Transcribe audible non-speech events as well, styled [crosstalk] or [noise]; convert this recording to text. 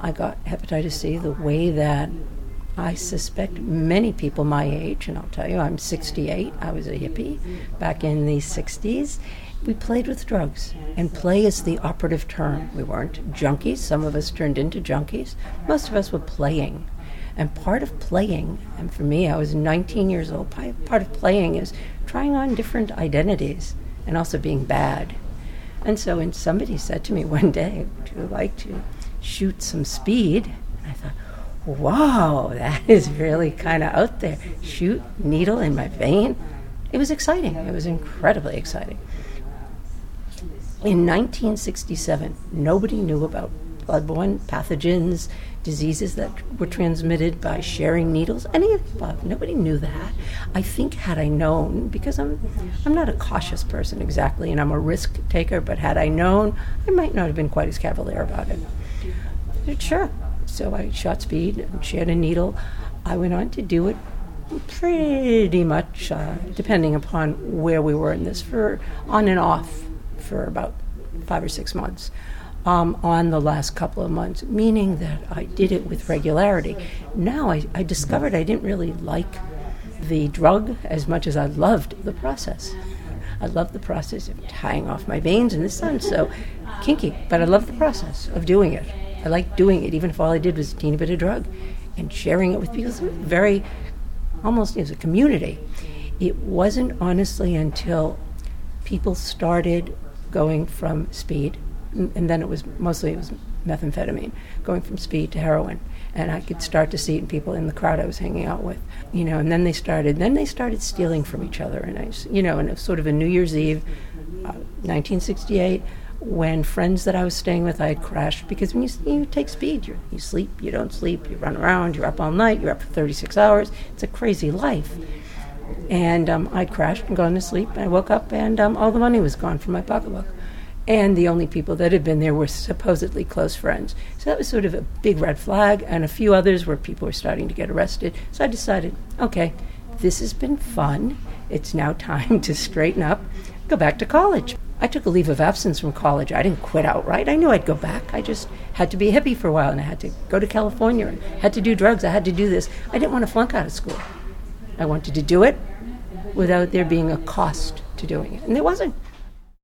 I got hepatitis C the way that I suspect many people my age, and I'll tell you, I'm 68, I was a hippie back in the 60s. We played with drugs, and play is the operative term. We weren't junkies, some of us turned into junkies. Most of us were playing. And part of playing, and for me, I was 19 years old, part of playing is trying on different identities and also being bad. And so when somebody said to me one day, Would you like to shoot some speed? I thought, wow, that is really kind of out there. Shoot needle in my vein. It was exciting. It was incredibly exciting. In 1967, nobody knew about bloodborne pathogens, diseases that were transmitted by sharing needles, any of above. Nobody knew that. I think had I known, because I'm I'm not a cautious person exactly, and I'm a risk taker, but had I known, I might not have been quite as cavalier about it. Sure. So I shot speed and she had a needle. I went on to do it pretty much, uh, depending upon where we were in this, for on and off for about five or six months. Um, on the last couple of months, meaning that I did it with regularity. Now I, I discovered I didn't really like the drug as much as I loved the process. I love the process of tying off my veins, in the sun, so kinky, but I love the process of doing it. I liked doing it, even if all I did was a teeny bit of drug, and sharing it with people. It's very, almost as a community. It wasn't honestly until people started going from speed, and then it was mostly it was methamphetamine, going from speed to heroin, and I could start to see it in people in the crowd I was hanging out with, you know. And then they started, then they started stealing from each other, and I, you know, and it was sort of a New Year's Eve, uh, 1968 when friends that I was staying with, I had crashed because when you, you take speed, you you sleep, you don't sleep, you run around, you're up all night, you're up for 36 hours. It's a crazy life. And um, I crashed and gone to sleep. I woke up and um, all the money was gone from my pocketbook. And the only people that had been there were supposedly close friends. So that was sort of a big red flag. And a few others where people were starting to get arrested. So I decided, okay, this has been fun. It's now [laughs] time to straighten up, go back to college. I took a leave of absence from college. I didn't quit outright. I knew I'd go back. I just had to be hippie for a while and I had to go to California and had to do drugs. I had to do this. I didn't want to flunk out of school. I wanted to do it without there being a cost to doing it. And there wasn't.